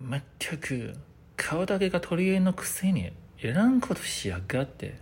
まったく顔だけが取り柄のくせにいらんことしやがって